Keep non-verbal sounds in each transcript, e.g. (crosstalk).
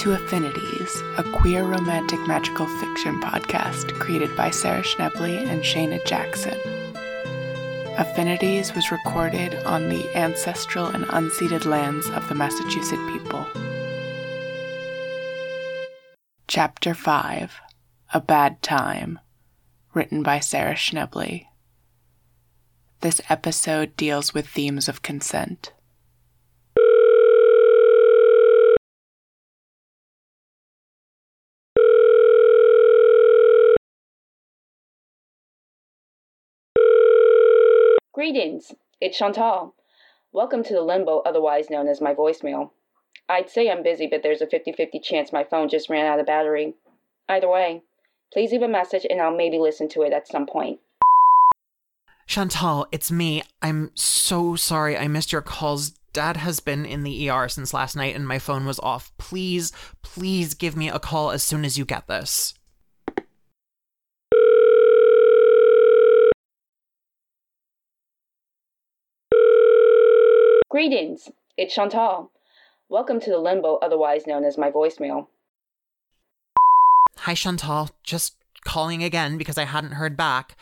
To Affinities, a queer romantic magical fiction podcast created by Sarah Schnebley and Shayna Jackson. Affinities was recorded on the ancestral and unceded lands of the Massachusetts people. Chapter 5 A Bad Time, written by Sarah Schnebley. This episode deals with themes of consent. Greetings, it's Chantal. Welcome to the limbo, otherwise known as my voicemail. I'd say I'm busy, but there's a 50 50 chance my phone just ran out of battery. Either way, please leave a message and I'll maybe listen to it at some point. Chantal, it's me. I'm so sorry I missed your calls. Dad has been in the ER since last night and my phone was off. Please, please give me a call as soon as you get this. Greetings, it's Chantal. Welcome to the limbo, otherwise known as my voicemail. Hi, Chantal. Just calling again because I hadn't heard back.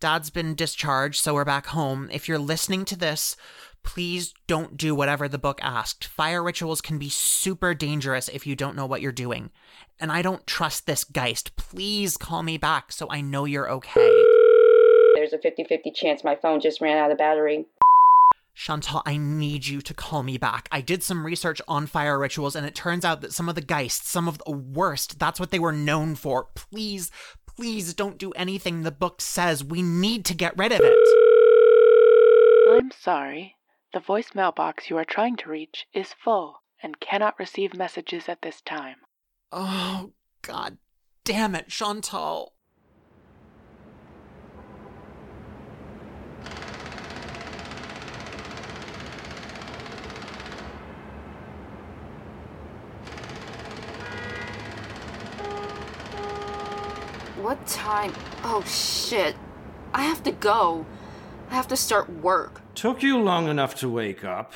Dad's been discharged, so we're back home. If you're listening to this, please don't do whatever the book asked. Fire rituals can be super dangerous if you don't know what you're doing. And I don't trust this Geist. Please call me back so I know you're okay. There's a 50 50 chance my phone just ran out of battery. Chantal, I need you to call me back. I did some research on fire rituals, and it turns out that some of the geists, some of the worst, that's what they were known for. Please, please don't do anything the book says. We need to get rid of it. I'm sorry. The voicemail box you are trying to reach is full and cannot receive messages at this time. Oh, god damn it, Chantal. What time? Oh shit. I have to go. I have to start work. Took you long enough to wake up.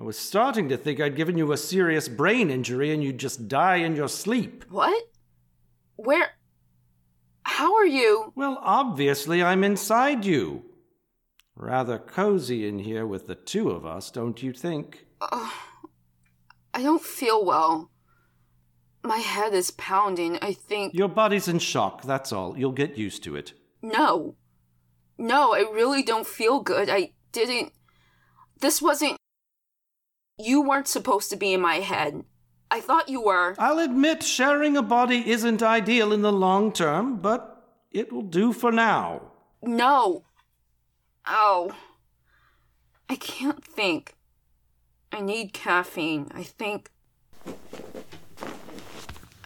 I was starting to think I'd given you a serious brain injury and you'd just die in your sleep. What? Where? How are you? Well, obviously, I'm inside you. Rather cozy in here with the two of us, don't you think? Uh, I don't feel well. My head is pounding. I think. Your body's in shock, that's all. You'll get used to it. No. No, I really don't feel good. I didn't. This wasn't. You weren't supposed to be in my head. I thought you were. I'll admit sharing a body isn't ideal in the long term, but it will do for now. No. Oh. I can't think. I need caffeine. I think.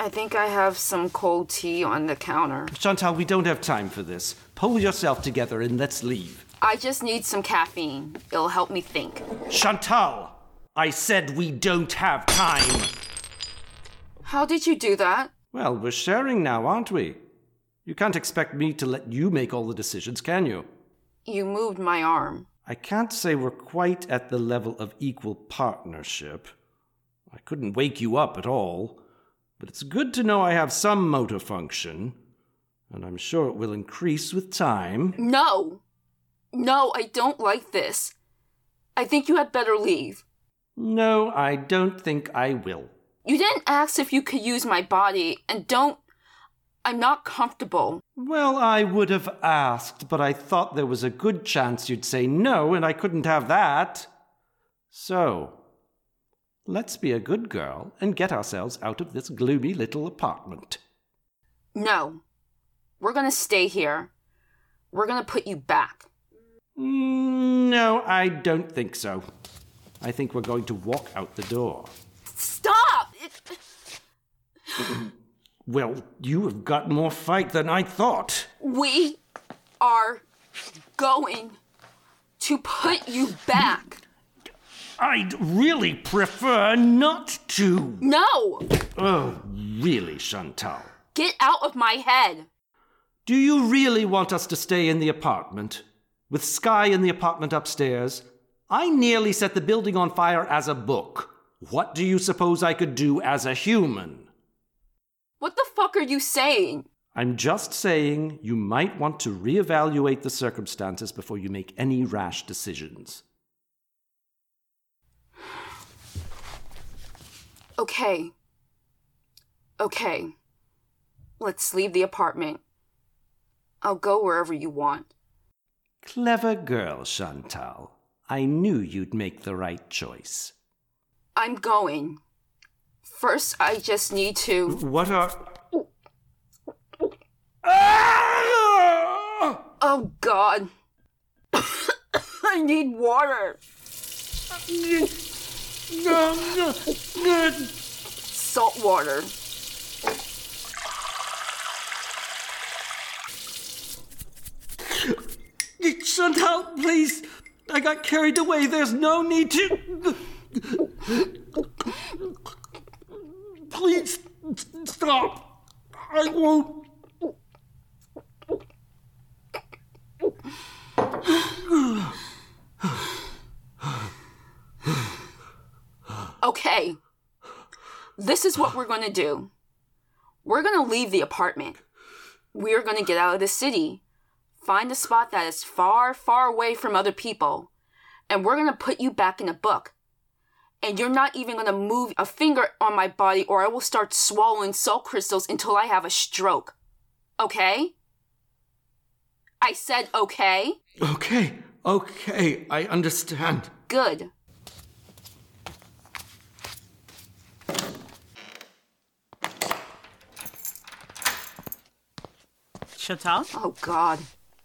I think I have some cold tea on the counter. Chantal, we don't have time for this. Pull yourself together and let's leave. I just need some caffeine. It'll help me think. Chantal! I said we don't have time! How did you do that? Well, we're sharing now, aren't we? You can't expect me to let you make all the decisions, can you? You moved my arm. I can't say we're quite at the level of equal partnership. I couldn't wake you up at all. But it's good to know I have some motor function, and I'm sure it will increase with time. No! No, I don't like this. I think you had better leave. No, I don't think I will. You didn't ask if you could use my body, and don't. I'm not comfortable. Well, I would have asked, but I thought there was a good chance you'd say no, and I couldn't have that. So, let's be a good girl and get ourselves out of this gloomy little apartment. No. We're gonna stay here. We're gonna put you back. Mm, No, I don't think so. I think we're going to walk out the door. Stop! It... (clears throat) Well, you have got more fight than I thought. We are going to put you back. I'd really prefer not to. No! Oh, really, Chantal? Get out of my head! Do you really want us to stay in the apartment? With Sky in the apartment upstairs? I nearly set the building on fire as a book. What do you suppose I could do as a human? What the fuck are you saying? I'm just saying you might want to reevaluate the circumstances before you make any rash decisions. Okay. Okay. Let's leave the apartment. I'll go wherever you want. Clever girl, Chantal. I knew you'd make the right choice. I'm going. First, I just need to. What are. Oh, God. (coughs) I need water. (coughs) Salt water. Chantal, please! I got carried away. There's no need to. Please stop. I won't. (sighs) Okay. This is what we're gonna do. We're gonna leave the apartment. We're gonna get out of the city, find a spot that is far, far away from other people, and we're gonna put you back in a book. And you're not even gonna move a finger on my body, or I will start swallowing salt crystals until I have a stroke. Okay? I said okay? Okay, okay, I understand. Good. Chantal? Oh, God.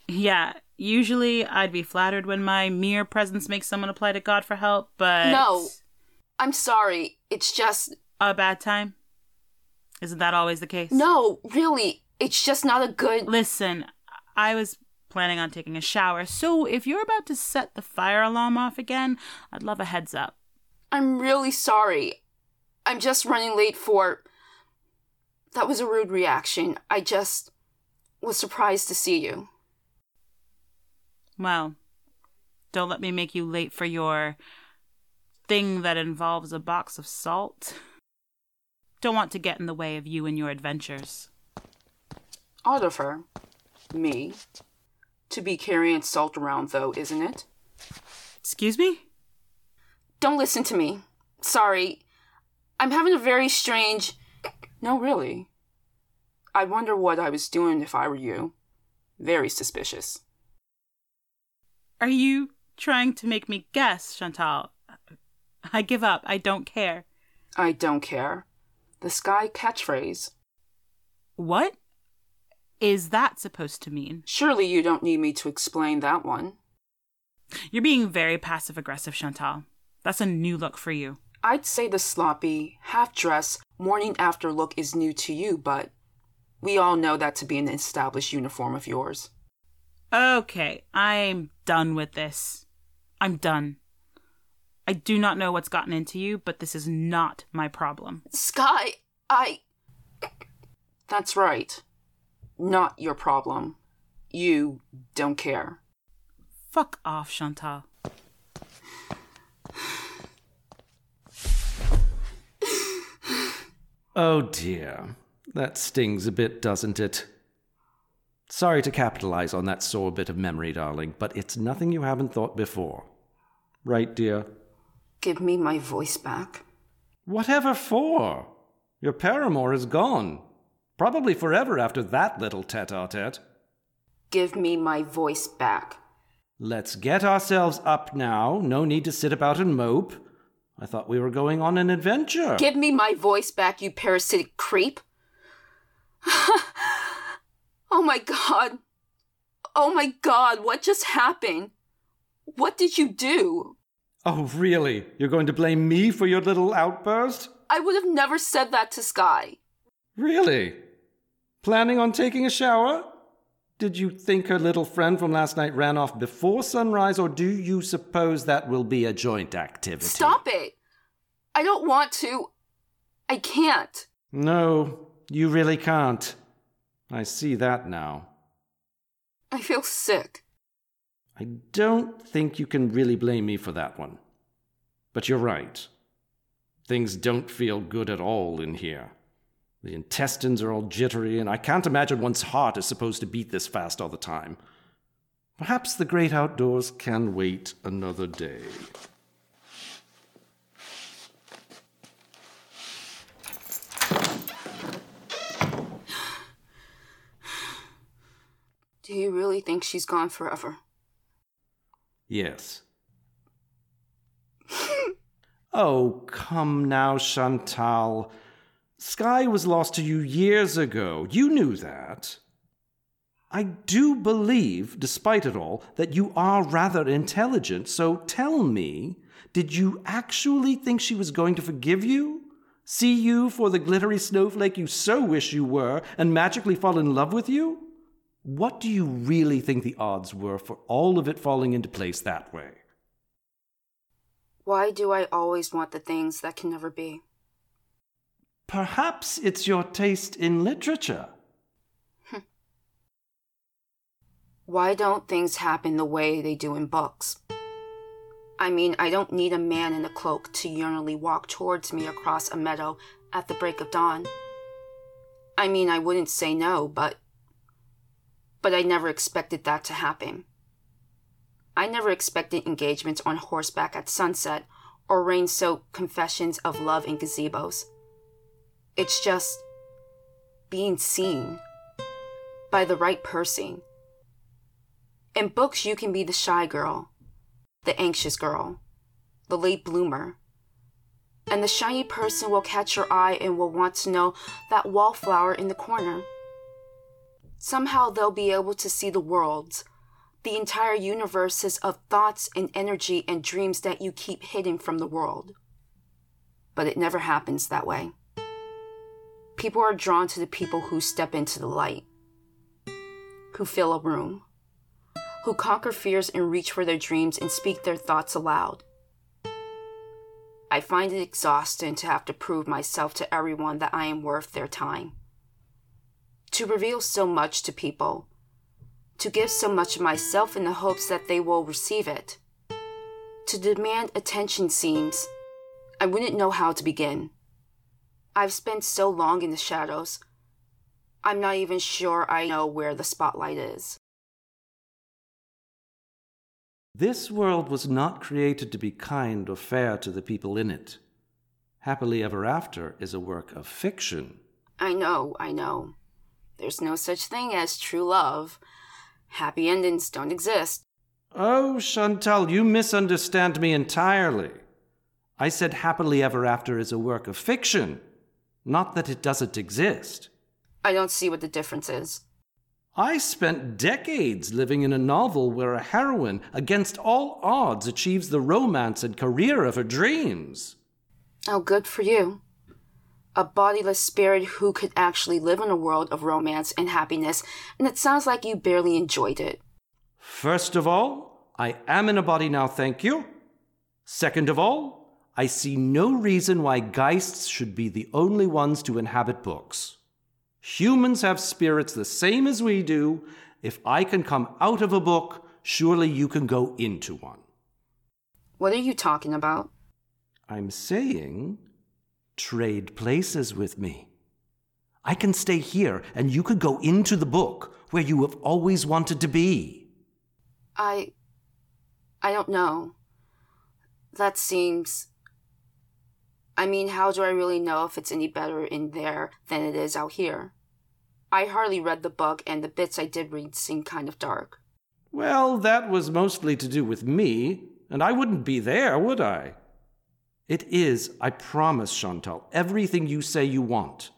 Yeah, usually I'd be flattered when my mere presence makes someone apply to God for help, but. No. I'm sorry. It's just. A bad time? Isn't that always the case? No, really. It's just not a good. Listen, I was planning on taking a shower, so if you're about to set the fire alarm off again, I'd love a heads up. I'm really sorry. I'm just running late for. That was a rude reaction. I just was surprised to see you. Well, don't let me make you late for your thing that involves a box of salt. Don't want to get in the way of you and your adventures. Oliver. Me. To be carrying salt around, though, isn't it? Excuse me? Don't listen to me. Sorry. I'm having a very strange. No, really. I wonder what I was doing if I were you. Very suspicious. Are you trying to make me guess, Chantal? I give up. I don't care. I don't care. The Sky catchphrase. What is that supposed to mean? Surely you don't need me to explain that one. You're being very passive aggressive, Chantal. That's a new look for you. I'd say the sloppy, half dress, morning after look is new to you, but we all know that to be an established uniform of yours. Okay, I'm done with this. I'm done. I do not know what's gotten into you, but this is not my problem. Sky, I. (clears throat) That's right. Not your problem. You don't care. Fuck off, Chantal. Oh dear. That stings a bit, doesn't it? Sorry to capitalize on that sore bit of memory, darling, but it's nothing you haven't thought before. Right, dear? Give me my voice back. Whatever for? Your paramour is gone. Probably forever after that little tete a tete. Give me my voice back. Let's get ourselves up now. No need to sit about and mope. I thought we were going on an adventure. Give me my voice back, you parasitic creep. (laughs) oh my god. Oh my god, what just happened? What did you do? Oh, really? You're going to blame me for your little outburst? I would have never said that to Sky. Really? Planning on taking a shower? Did you think her little friend from last night ran off before sunrise, or do you suppose that will be a joint activity? Stop it! I don't want to. I can't. No, you really can't. I see that now. I feel sick. I don't think you can really blame me for that one. But you're right. Things don't feel good at all in here. The intestines are all jittery, and I can't imagine one's heart is supposed to beat this fast all the time. Perhaps the great outdoors can wait another day. Do you really think she's gone forever? Yes. (laughs) oh, come now, Chantal. Sky was lost to you years ago. You knew that. I do believe, despite it all, that you are rather intelligent, so tell me, did you actually think she was going to forgive you? See you for the glittery snowflake you so wish you were, and magically fall in love with you? What do you really think the odds were for all of it falling into place that way? Why do I always want the things that can never be? Perhaps it's your taste in literature. Hmm. Why don't things happen the way they do in books? I mean, I don't need a man in a cloak to yearningly walk towards me across a meadow at the break of dawn. I mean, I wouldn't say no, but. But I never expected that to happen. I never expected engagements on horseback at sunset or rain soaked confessions of love in gazebos. It's just being seen by the right person in books, you can be the shy girl, the anxious girl, the late bloomer. And the shiny person will catch your eye and will want to know that wallflower in the corner. Somehow they'll be able to see the world, the entire universes of thoughts and energy and dreams that you keep hidden from the world. But it never happens that way. People are drawn to the people who step into the light, who fill a room who conquer fears and reach for their dreams and speak their thoughts aloud. I find it exhausting to have to prove myself to everyone that I am worth their time. To reveal so much to people, to give so much of myself in the hopes that they will receive it. To demand attention seems I wouldn't know how to begin. I've spent so long in the shadows, I'm not even sure I know where the spotlight is. This world was not created to be kind or fair to the people in it. Happily Ever After is a work of fiction. I know, I know. There's no such thing as true love. Happy endings don't exist. Oh, Chantal, you misunderstand me entirely. I said Happily Ever After is a work of fiction, not that it doesn't exist. I don't see what the difference is. I spent decades living in a novel where a heroine, against all odds, achieves the romance and career of her dreams. Oh, good for you. A bodiless spirit who could actually live in a world of romance and happiness, and it sounds like you barely enjoyed it. First of all, I am in a body now, thank you. Second of all, I see no reason why geists should be the only ones to inhabit books. Humans have spirits the same as we do. If I can come out of a book, surely you can go into one. What are you talking about? I'm saying trade places with me. I can stay here and you could go into the book where you have always wanted to be. I. I don't know. That seems. I mean, how do I really know if it's any better in there than it is out here? I hardly read the book, and the bits I did read seemed kind of dark. Well, that was mostly to do with me, and I wouldn't be there, would I? It is, I promise, Chantal, everything you say you want.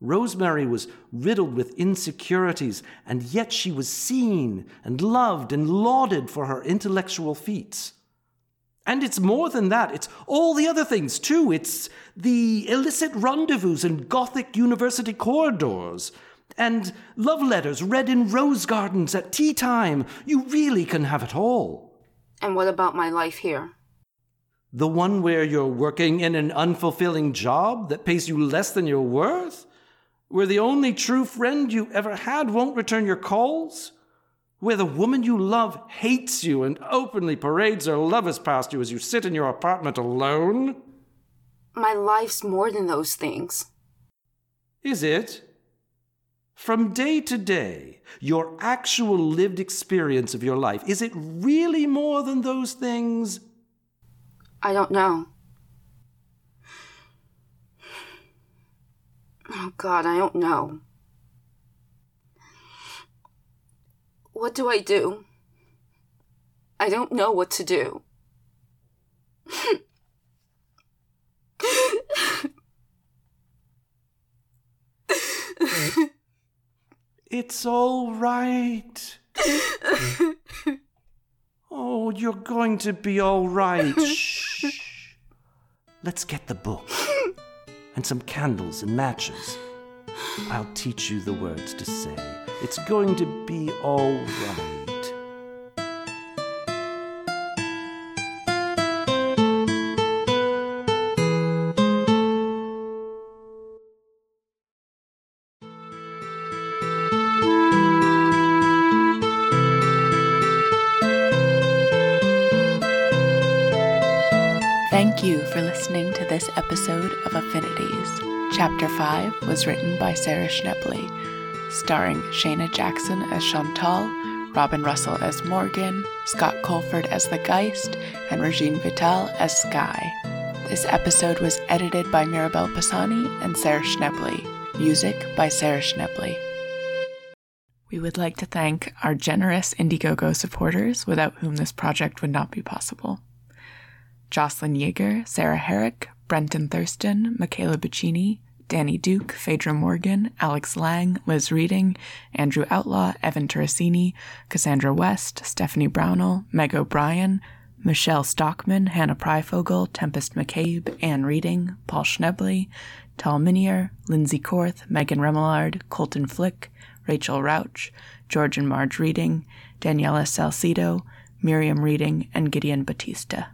Rosemary was riddled with insecurities, and yet she was seen and loved and lauded for her intellectual feats. And it's more than that. It's all the other things, too. It's the illicit rendezvous in Gothic university corridors and love letters read in rose gardens at tea time. You really can have it all. And what about my life here? The one where you're working in an unfulfilling job that pays you less than you're worth? Where the only true friend you ever had won't return your calls? where the woman you love hates you and openly parades her lovers past you as you sit in your apartment alone? my life's more than those things. Is it? From day to day, your actual lived experience of your life, is it really more than those things? I don't know. Oh, God, I don't know. What do I do? I don't know what to do. It's all right. (laughs) oh, you're going to be all right. (laughs) Shh. Let's get the book and some candles and matches. I'll teach you the words to say. It's going to be all right. Thank you for listening to this episode of Affinities. Chapter 5 was written by Sarah Schnebley, starring Shayna Jackson as Chantal, Robin Russell as Morgan, Scott Colford as the Geist, and Regine Vital as Sky. This episode was edited by Mirabelle Pisani and Sarah Schnebley. Music by Sarah Schnebley. We would like to thank our generous Indiegogo supporters without whom this project would not be possible. Jocelyn Yeager, Sarah Herrick, Brenton Thurston, Michaela Buccini, Danny Duke, Phaedra Morgan, Alex Lang, Liz Reading, Andrew Outlaw, Evan Terracini, Cassandra West, Stephanie Brownell, Meg O'Brien, Michelle Stockman, Hannah Pryfogel, Tempest McCabe, Anne Reading, Paul Schnebley, Tal Minier, Lindsay Korth, Megan Remillard, Colton Flick, Rachel Rauch, George and Marge Reading, Daniela Salcido, Miriam Reading, and Gideon Batista.